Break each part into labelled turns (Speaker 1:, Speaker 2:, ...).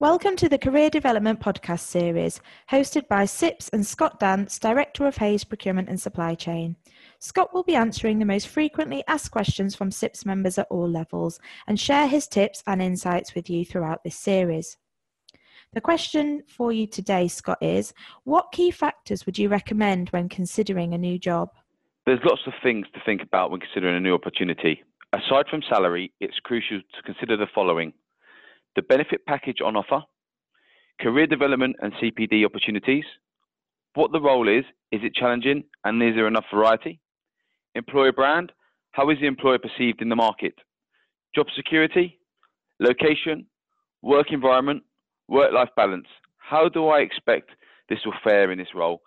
Speaker 1: Welcome to the Career Development Podcast series, hosted by CIPS and Scott Dance, Director of Hays Procurement and Supply Chain. Scott will be answering the most frequently asked questions from CIPS members at all levels and share his tips and insights with you throughout this series. The question for you today, Scott, is what key factors would you recommend when considering a new job?
Speaker 2: There's lots of things to think about when considering a new opportunity. Aside from salary, it's crucial to consider the following the benefit package on offer, career development and CPD opportunities, what the role is, is it challenging and is there enough variety? Employer brand, how is the employer perceived in the market? Job security, location, work environment, work life balance. How do I expect this will fare in this role?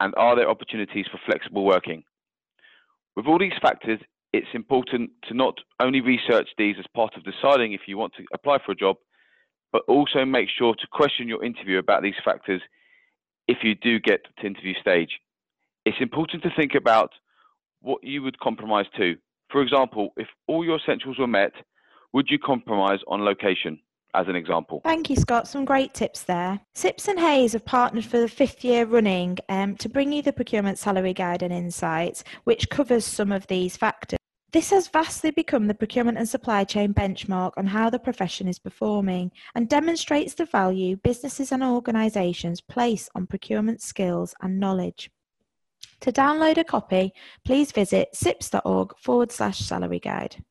Speaker 2: And are there opportunities for flexible working? With all these factors, it's important to not only research these as part of deciding if you want to apply for a job, but also make sure to question your interview about these factors if you do get to interview stage. It's important to think about what you would compromise to. For example, if all your essentials were met, would you compromise on location? As an example.
Speaker 1: Thank you, Scott. Some great tips there. CIPS and Hays have partnered for the fifth year running um, to bring you the procurement salary guide and insights, which covers some of these factors. This has vastly become the procurement and supply chain benchmark on how the profession is performing and demonstrates the value businesses and organisations place on procurement skills and knowledge. To download a copy, please visit cips.org forward slash salary guide.